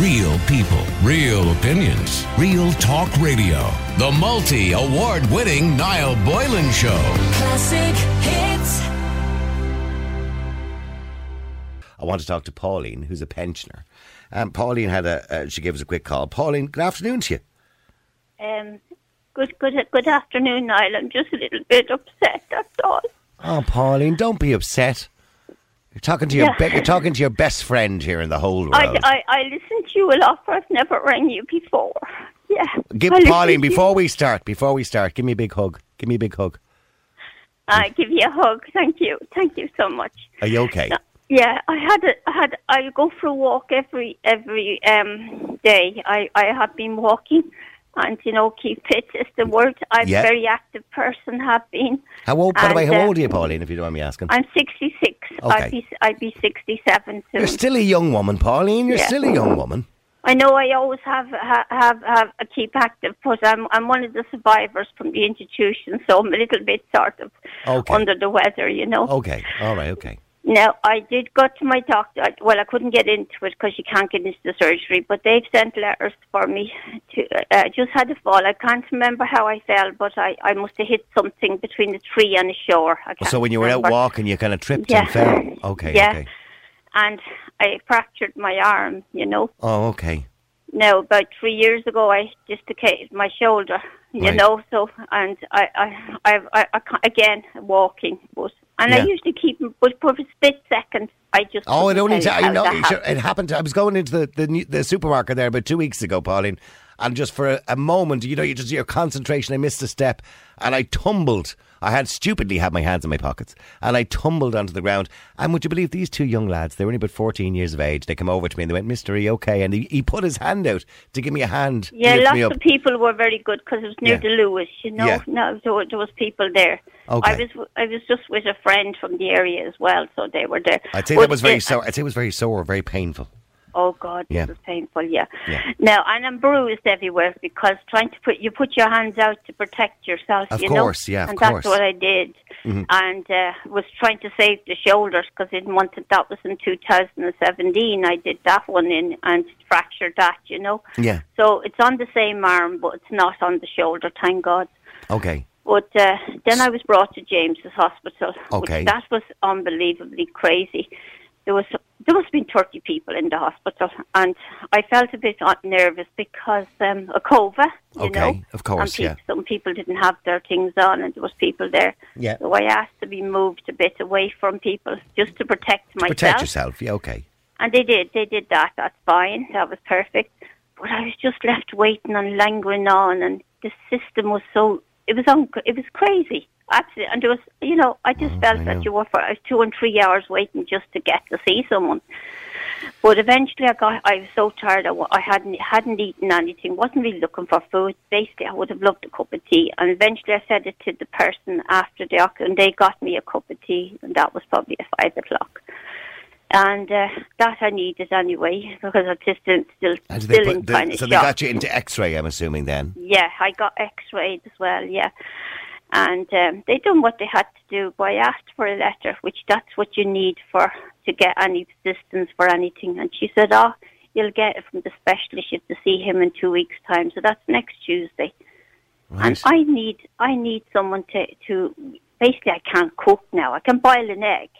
Real people, real opinions, real talk radio. The multi award winning Niall Boylan Show. Classic hits. I want to talk to Pauline, who's a pensioner. Um, Pauline had a, uh, she gave us a quick call. Pauline, good afternoon to you. Um, good, good, good afternoon, Niall. I'm just a little bit upset. That's all. Oh, Pauline, don't be upset. You're talking to your Yeah. be- you're talking to your best friend here in the whole world. I, I, I listen to you a lot, but I've never rang you before. Yeah. give I Pauline before we start. Before we start, give me a big hug. Give me a big hug. I give you a hug. Thank you. Thank you so much. Are you okay? Yeah, I had a, I had I go for a walk every every um day. I I have been walking, and you know keep fit is the word. I'm Yeah. a very active person. Have been. How old? By the way, how uh, old are you, Pauline? If you don't mind me asking. I'm 66. Okay. I'd be I'd be 67 soon. You're still a young woman, Pauline. You're Yeah. still a young woman. I know I always have have have, have a keep active, but I'm I'm one of the survivors from the institution, so I'm a little bit sort of Okay. under the weather, you know. Okay. All right. Okay. Now I did go to my doctor. I- Well, I couldn't get into it because you can't get into the surgery, but they've sent letters for me. To uh, I just had a fall. I can't remember how I fell, but I I must have hit something between the tree and the shore. So when you were out walking, you kind of tripped Yeah. and fell. Okay. Yeah. Okay. and I fractured my arm. You know. Oh, okay. No, about three years ago, I dislocated my shoulder. You Right. know, so and I, I, I, I, I again walking, but and I Yeah. usually keep, but for a split second, I just. Oh, it only. I know. it happened. It happened. I was going into the, the the supermarket there about two weeks ago, Pauline, and just for a, a moment, you know, you just your concentration. I missed a step, and I tumbled. I had stupidly had my hands in my pockets, and I tumbled onto the ground. And would you believe these two young lads? They were only about fourteen years of age. They came over to me and they went, "Mister, are you okay?" And he, he put his hand out to give me a hand. Yeah, lots me up. of people were very good because it was near Yeah. the Lewis, you know. Yeah. No, there, there was people there. Okay. I was I was just with a friend from the area as well, so they were there. I'd say that was very the- uh, sore. I'd say it was very sore, very painful. Oh God, Yeah. this is painful. Yeah. Yeah. Now, and I'm bruised everywhere because trying to put you put your hands out to protect yourself. Of you course, know? yeah, of and course. that's what I did, and uh, was trying to save the shoulders because I didn't want to. That was in 2017. I did that one in and fractured that. You know. Yeah. So it's on the same arm, but it's not on the shoulder. Thank God. Okay. But uh, then I was brought to James's Hospital. which- Okay. that was unbelievably crazy. There was there must have been thirty people in the hospital, and I felt a bit uh, nervous because um, a cova, you Okay, know, of course, and yeah. Some people didn't have their things on, and there was people there. Yeah. So I asked to be moved a bit away from people just to protect myself. Protect yourself. Yeah. Okay. And they did. They did that. That's fine. That was perfect. But I was just left waiting and lingering on, and the system was so. It was un- It was crazy. Absolutely. And there was, you know, I just felt Oh, I that know. you were for I was two and three hours waiting just to get to see someone. But eventually, I got. I was so tired. I, I hadn't hadn't eaten anything. wasn't really looking for food. Basically, I would have loved a cup of tea. And eventually, I said it to the person after the and they got me a cup of tea, and that was probably at five o'clock. And uh, that I needed anyway because I'm just still still, And still they in put kind of so shock. they got you into X-ray. I'm assuming then. Yeah, I got X-rayed as well. Yeah, and um, they done what they had to do. But I asked for a letter, which that's what you need for to get any assistance for anything. And she said, "Oh, you'll get it from the specialist. You have to see him in two weeks' time. So that's next Tuesday." And I need I need someone to to basically I can't cook now. I can boil an egg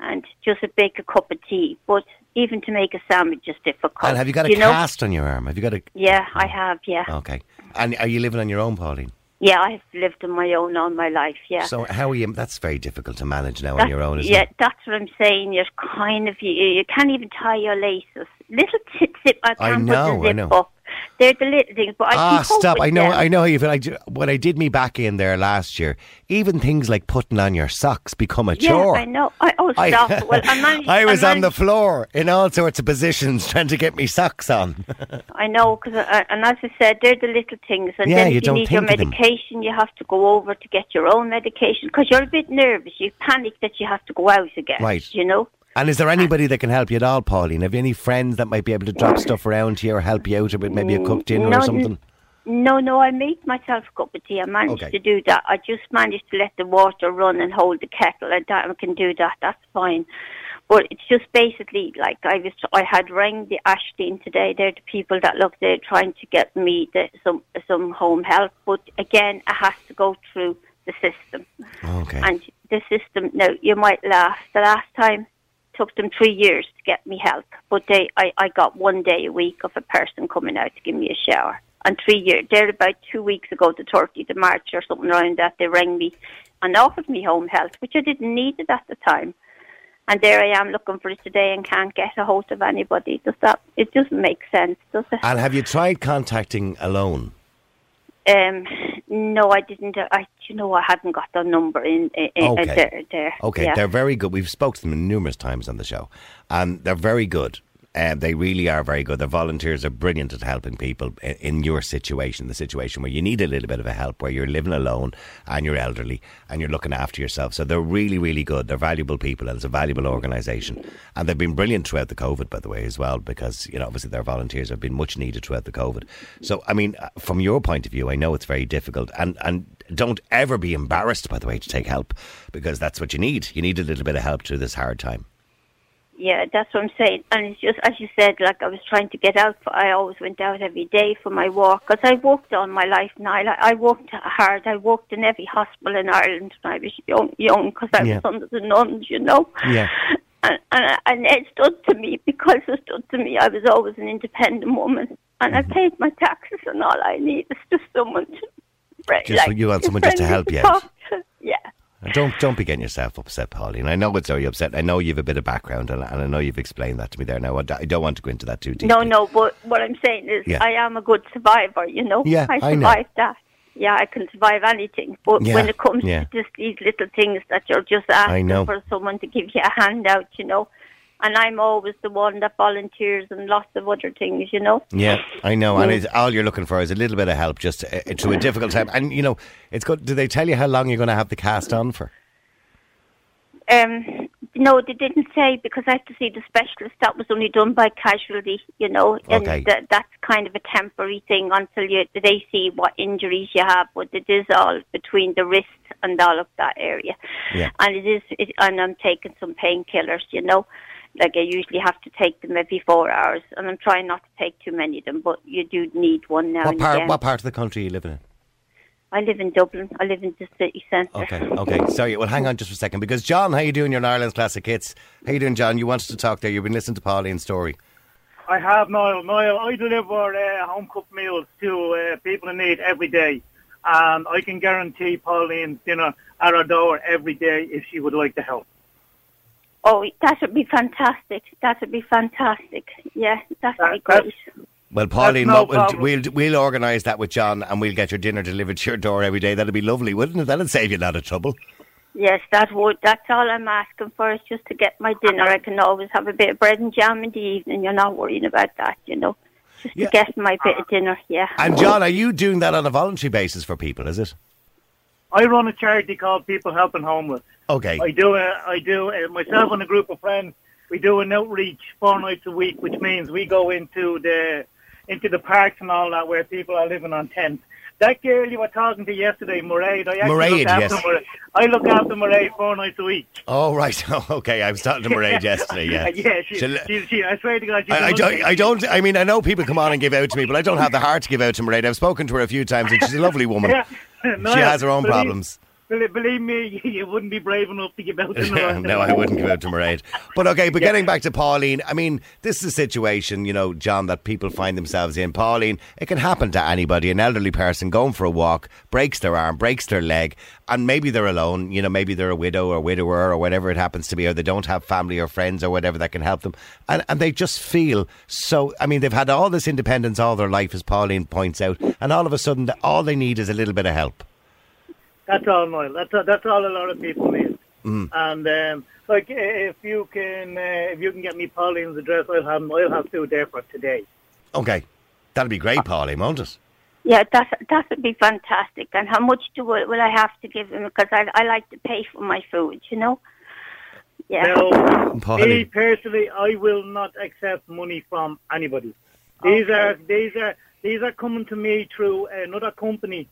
and just bake a cup of tea, but even to make a sandwich is difficult. And have you got a you know? cast on your arm? Have you got a? Yeah, I have. Yeah, Okay. And are you living on your own, Pauline? Yeah, I've lived on my own all my life. Yeah. So how are you? That's very difficult to manage now on your own, isn't yeah, it? Yeah, that's what I'm saying. You're kind of you, you can't even tie your laces. Little zip, zip I I can't know, put the I know. up. They're the little things, but I Ah, stop! I know, them. I know how you feel. I, when I did me back in there last year, even things like putting on your socks become a Yeah, chore. I know. I, oh, I, stop. well, I, managed, I was I on the floor in all sorts of positions trying to get me socks on. I know, cause I, and as I said, they're the little things. And Yeah, then you if you don't need your medication, you have to go over to get your own medication because you're a bit nervous. You panic that you have to go out again. Right. You know. And is there anybody that can help you at all, Pauline? Have you any friends that might be able to drop stuff around here or help you out with maybe a cooked dinner No, or something? No, no, I make myself a cup of tea. I managed Okay. to do that. I just managed to let the water run and hold the kettle. and that, I can do that. That's fine. But it's just basically like I was. I had rang the Ashton today. They're the people that look. They're trying to get me the, some some home help. But again, it has to go through the system. Okay. And the system. Now you might laugh. The last time took them three years to get me help, but they I, I got one day a week of a person coming out to give me a shower. And three years, there about two weeks ago, the 30th of March or something around that, they rang me and offered me home health, which I didn't need it at the time. And there I am looking for it today and can't get a hold of anybody. Does that? It doesn't make sense, does it? And have you tried contacting Alone? Um, no, I didn't. Uh, I, you know, I haven't got the number in, in, in uh, Okay. there. there. Okay, yeah. they're very good. We've spoken to them numerous times on the show, and they're very good. Um, they really are very good. Their volunteers are brilliant at helping people in your situation, the situation where you need a little bit of a help, where you're living alone and you're elderly and you're looking after yourself. So they're really, really good. They're valuable people and it's a valuable organisation. And they've been brilliant throughout the COVID, by the way, as well, because, you know, obviously their volunteers have been much needed throughout the COVID. So, I mean, uh, from your point of view, I know it's very difficult. And, and don't ever be embarrassed, by the way, to take help because that's what you need. You need a little bit of help through this hard time. Yeah, that's what I'm saying. And it's just, as you said, like I was trying to get out. I always went out every day for my walk because I walked all my life now. I, I worked hard. I worked in every hospital in Ireland when I was young, young because I Yeah. was under the nuns, you know. Yeah. And, and, and it stood to me because it stood to me. I was always an independent woman, and Mm-hmm. I paid my taxes, and all I need is just someone to. Just for- you want someone just to help you out. To. Yeah. And Don't don't be getting yourself upset, Pauline. I know it's very upset. I know you've a bit of background, and, and I know you've explained that to me there. Now I don't want to go into that too deeply. No, no, but what I'm saying is Yeah. I am a good survivor, you know. Yeah, I I survived that. Yeah, I can survive anything. But Yeah, when it comes to just these little things that you're just asking know. for someone to give you a hand out, you know. And I'm always the one that volunteers and lots of other things, you know. Yeah, I know. And it's, all you're looking for is a little bit of help just uh, through a difficult time. And you know, it's good. Do they tell you how long you're going to have the cast on for? Um, no, they didn't say because I have to see the specialist. That was only done by casualty, you know, and Okay. that that's kind of a temporary thing until you they see what injuries you have. But it is all between the wrist and all of that area, Yeah. and it is. It, and I'm taking some painkillers, you know. Like I usually have to take them every four hours, and I'm trying not to take too many of them. But you do need one now What and part? again. What part of the country are you living in? I live in Dublin. I live in the city centre. Okay, okay. Sorry. Well, hang on just for a second because John, how you doing? You're in Ireland's classic hits. How you doing, John? You wanted to talk there. You've been listening to Pauline's story. I have, Niall. Niall, I deliver uh, home cooked meals to uh, people in need every day. And I can guarantee Pauline's dinner at her door every day if she would like to help. Oh, that would be fantastic. That would be fantastic. Yeah, that would be great. Well, Pauline, no we'll, we'll we'll organise that with John, and we'll get your dinner delivered to your door every day. That'd be lovely, wouldn't it? That'd save you a lot of trouble. Yes, that would. That's all I'm asking for is just to get my dinner. I can always have a bit of bread and jam in the evening. You're not worrying about that, you know. Just Yeah. to get my bit of dinner, yeah. And John, are you doing that on a voluntary basis for people? Is it? I run a charity called People Helping Homeless. Okay. I do, uh, I do uh, myself and a group of friends. We do an outreach four nights a week, which means we go into the into the parks and all that where people are living on tents. That girl you were talking to yesterday, Mairead, I actually Mairead, look after yes. Mairead. I look after Mairead four nights a week. Oh right. okay. I was talking to Mairead yesterday. Yeah. yeah, she, She'll- she, she, I swear to God, she's I, I don't. I don't. I mean, I know people come on and give out to me, but I don't have the heart to give out to Mairead. I've spoken to her a few times, and she's a lovely woman. Yeah. No, she has her own problems. Believe, me, you wouldn't be brave enough to give out to no, I wouldn't give out to Mairead. But okay, but getting back to Pauline, I mean, this is a situation, you know, John, that people find themselves in. Pauline, it can happen to anybody. An elderly person going for a walk, breaks their arm, breaks their leg, and maybe they're alone. You know, maybe they're a widow or widower or whatever it happens to be, or they don't have family or friends or whatever that can help them. And, and they just feel so, I mean, they've had all this independence all their life, as Pauline points out, and all of a sudden, all they need is a little bit of help. That's all, Niall. That's that's all a lot of people need. Mm. And um, like, if you can, uh, if you can get me Pauline's address, I'll have I'll have two there for today. Okay. That'll be great, Pauline, won't it? Yeah, that that would be fantastic. And how much do will, will I have to give him? Because I I like to pay for my food, you know. Yeah. Now, me personally, I will not accept money from anybody. These Okay. are these are these are coming to me through another company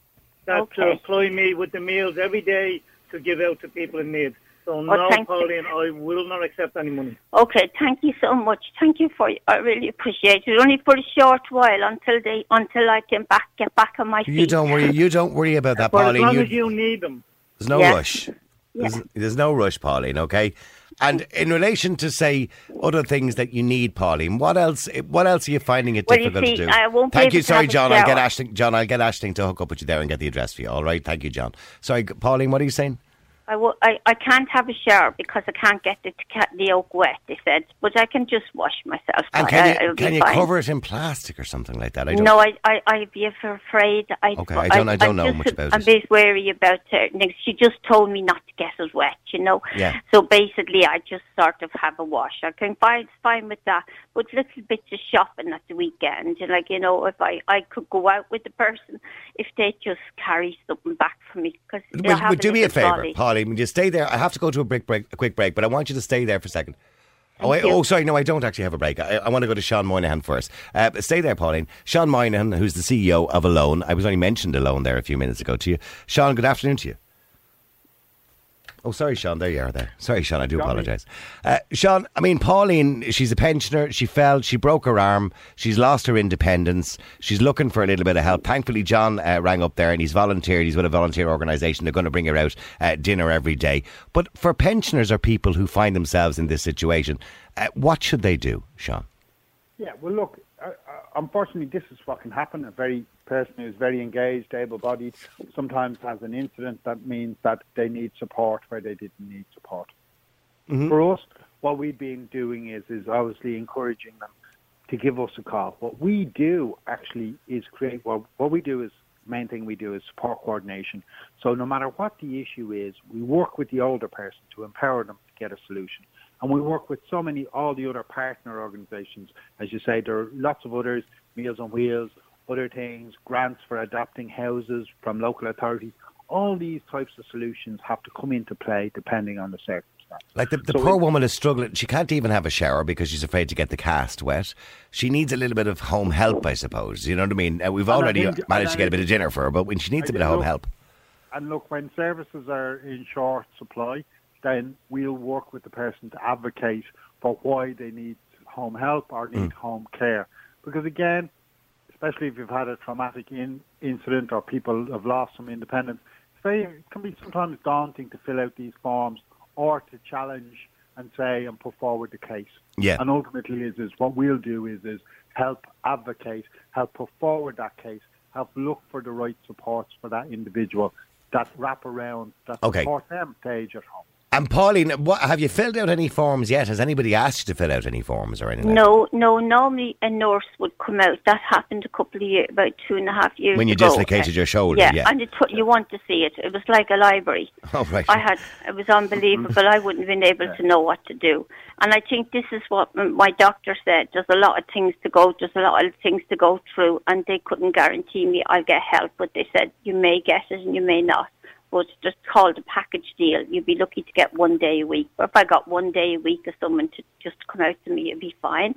that uh, Okay. supply me with the meals every day to give out to people in need. So oh, no, thank you. Pauline, I will not accept any money. Okay, thank you so much. Thank you for I really appreciate it. Only for a short while until they until I can back get back on my feet. You don't worry. You don't worry about that, But as Pauline. long You- as you need them. there's no Yeah. rush. There's, there's no rush, Pauline. Okay. And in relation to say other things that you need, Pauline, what else? What else are you finding it Well, difficult see, to do? I won't Thank you. Sorry, John. I'll get. Ashling. John, I'll get Ashling to hook up with you there and get the address for you. All right. Thank you, John. Sorry, Pauline. What are you saying? I, will, I, I can't have a shower because I can't get the, the oak wet, they said. But I can just wash myself. And can it'll you can you fine. cover it in plastic or something like that? I don't. No, I, I, I'd be afraid. I'd, Okay, I don't- I don't know just, much about I'm it. a bit wary about things. She just told me not to get it wet, you know. Yeah. So basically, I just sort of have a wash. I can find fine with that, but little bits of shopping at the weekend, And like you know, if I, I could go out with the person, if they just carry something back for me, because Would, would do me a favour, Pauline. Would you stay there? I have to go to a break, break, a quick break, but I want you to stay there for a second. Oh, you. oh, sorry, no, I don't actually have a break. I, I want to go to Sean Moynihan first. Uh, stay there, Pauline. Sean Moynihan, who's the CEO of Alone. I was only mentioned Alone there a few minutes ago to you. Sean, good afternoon to you. Oh, sorry, Sean. There you are. There. Sorry, Sean. I do apologise. Uh, Sean, I mean, Pauline. She's a pensioner. She fell. She broke her arm. She's lost her independence. She's looking for a little bit of help. Thankfully, John uh, rang up there and he's volunteered. He's with a volunteer organisation. They're going to bring her out uh, dinner every day. But for pensioners or people who find themselves in this situation, uh, what should they do, Sean? Yeah, well, look, uh, uh, unfortunately, this is what can happen. A very person who's very engaged, able-bodied, sometimes has an incident that means that they need support where they didn't need support. For us, what we've been doing is is obviously encouraging them to give us a call. What we do actually is create. What what we do is main thing we do is support coordination. So no matter what the issue is, we work with the older person to empower them to get a solution. And we work with so many, all the other partner organisations. As you say, there are lots of others, Meals on Wheels, other things, grants for adapting houses from local authorities. All these types of solutions have to come into play depending on the circumstance. Like the, the So poor woman is struggling. She can't even have a shower because she's afraid to get the cast wet. She needs a little bit of home help, I suppose. You know what I mean? Uh, we've already think- managed to get a bit of dinner for her, but when she needs a I bit of home look, help. And look, when services are in short supply, then we'll work with the person to advocate for why they need home help or need mm. home care. Because again, especially if you've had a traumatic in, incident or people have lost some independence, it's very, it can be sometimes daunting to fill out these forms or to challenge and say and put forward the case. Yeah. And ultimately is, is what we'll do is, is help advocate, help put forward that case, help look for the right supports for that individual that wrap around, that Okay. support them to age at home. And Pauline, what, have you filled out any forms yet? Has anybody asked you to fill out any forms or anything? No, no. Normally, a nurse would come out. That happened a couple of years, about two and a half years When you ago. dislocated your shoulder, Yeah, yeah. and it took, you want to see it. It was like a library. Oh, right. I had it was unbelievable. I wouldn't have been able to know what to do. And I think this is what my doctor said. There's a lot of things to go. There's a lot of things to go through, and they couldn't guarantee me I'll get help. But they said you may get it and you may not. But just called a package deal. You'd be lucky to get one day a week. Or if I got one day a week of someone to just come out to me, it'd be fine.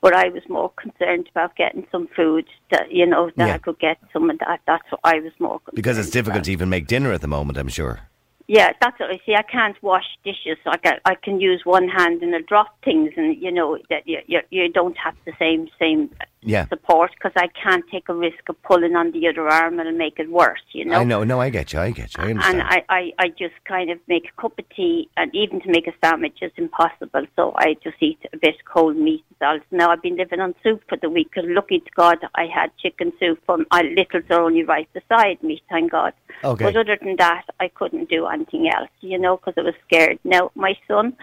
But I was more concerned about getting some food that you know that Yeah. I could get some of that. That's what I was more concerned because it's difficult about. to even make dinner at the moment, I'm sure. Yeah, that's what I see. I can't wash dishes. I can I can use one hand and I drop things, and you know that you you, you don't have the same same Yeah. support because I can't take a risk of pulling on the other arm and it'll make it worse. You know. I know, no, I get you, I get you, I understand. And I, I, I just kind of make a cup of tea, and even to make a sandwich is impossible. So I just eat a bit of cold meat and salad. Now I've been living on soup for the week. Cause lucky to God, I had chicken soup. From my Lidl's are only right beside me, thank God. Okay. But other than that, I couldn't do anything else, you know, because I was scared. Now my son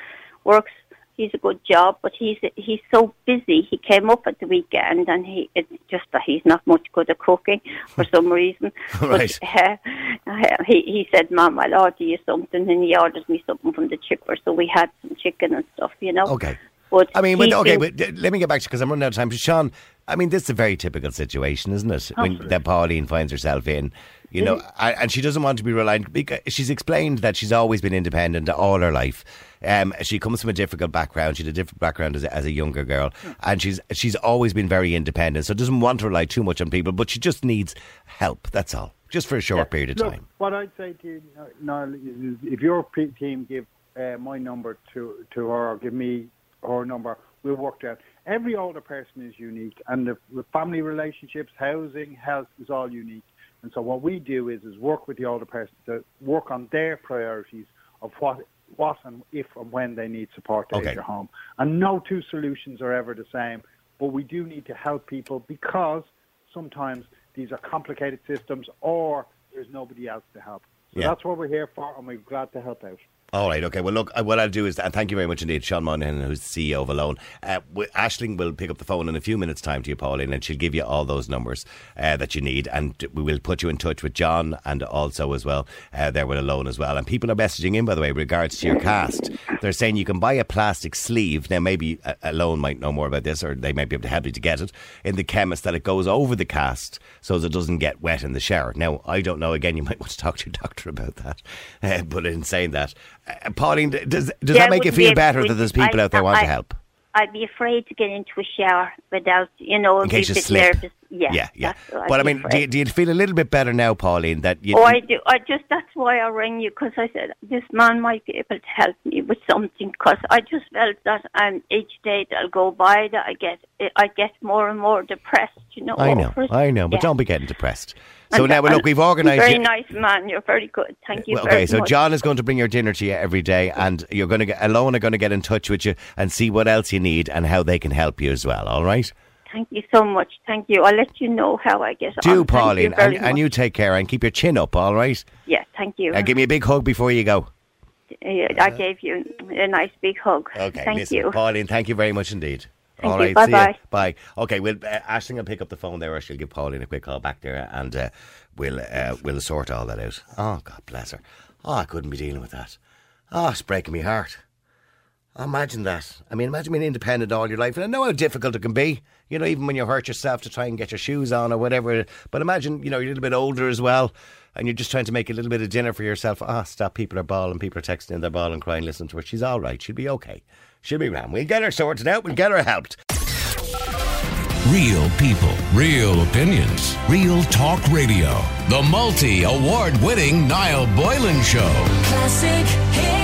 works. He's a good job, but he's he's so busy. He came up at the weekend, and he it's just that he's not much good at cooking for some reason. Right. But, uh, he he said, "Mom, I'll order you something," and he ordered me something from the chipper. So we had some chicken and stuff, you know. Okay. But I mean, but, okay, but uh, let me get back to because I'm running out of time. Sean, I mean, this is a very typical situation, isn't it? When, that Pauline finds herself in, you know, and she doesn't want to be reliant. Because she's explained that she's always been independent all her life. Um, she comes from a difficult background. She had a different background as a, as a younger girl, and she's she's always been very independent. So doesn't want to rely too much on people, but she just needs help. That's all, just for a short period of Look, time. what I'd say to you, Niall, is if your team give uh, my number to to her or give me her number. We'll work that. Every older person is unique, and the, the family relationships, housing, health is all unique. And so what we do is is work with the older person to work on their priorities of what what and if and when they need support to Okay. your home. And no two solutions are ever the same, but we do need to help people because sometimes these are complicated systems or there's nobody else to help. So Yeah. that's what we're here for, and we're glad to help out. All right, okay. Well, look, uh, what I'll do is, and thank you very much indeed, Sean Moynihan, who's the CEO of Alone. Uh, Ashling will pick up the phone in a few minutes' time to you, Pauline, and she'll give you all those numbers uh, that you need, and we will put you in touch with John and also as well uh, there with Alone as well. And people are messaging in, by the way, regards to your cast. They're saying you can buy a plastic sleeve. Now, maybe uh, Alone might know more about this, or they might be able to help you to get it in the chemist that it goes over the cast so that it doesn't get wet in the shower. Now, I don't know. Again, you might want to talk to your doctor about that. Uh, but in saying that, uh, Pauline, does does that make you feel better that there's people I- out there want I- to help? I'd be afraid to get into a shower without, you know, In case a you slip. nervous. Yeah, yeah, yeah. that's what I'd But I mean, do you, do you feel a little bit better now, Pauline? That you, Oh, I do. I just that's why I rang you because I said this man might be able to help me with something because I just felt that um, each day that'll go by that I get I get more and more depressed. You know. I know. I know, but Yeah. don't be getting depressed. So And- now, well, look, we've organised. Very you- nice man. You're very good. Thank you Well, okay, so much. John is going to bring your dinner to you every day, and you're going to get alone. Are going to get in touch with you and see what else you need and how they can help you as well. All right, Thank you so much. Thank you. I'll let you know how I get on. do Thank you Pauline, very and, and you take care and keep your chin up. All right, Yeah. Thank you. and give me a big hug before you go. Uh, I gave you a nice big hug. Okay, Thank listen, you. Pauline, thank you very much indeed. Thank All right, see ya. Bye-bye. Bye. Okay, well, uh, Ashling will pick up the phone there, or she'll give Pauline a quick call back there, and uh, we'll uh, we'll sort all that out. Oh, God bless her. Oh, I couldn't be dealing with that. Oh, it's breaking my heart. Imagine that. I mean, imagine being independent all your life. And I know how difficult it can be, you know, even when you hurt yourself to try and get your shoes on or whatever. But imagine, you know, you're a little bit older as well and you're just trying to make a little bit of dinner for yourself. Ah, stop. People are bawling. People are texting in their bawling, crying. Listen to her. She's all right. She'll be okay. She'll be around. We'll get her sorted out. We'll get her helped. Real people, real opinions, real talk radio. The multi award winning Niall Boylan Show. Classic hits.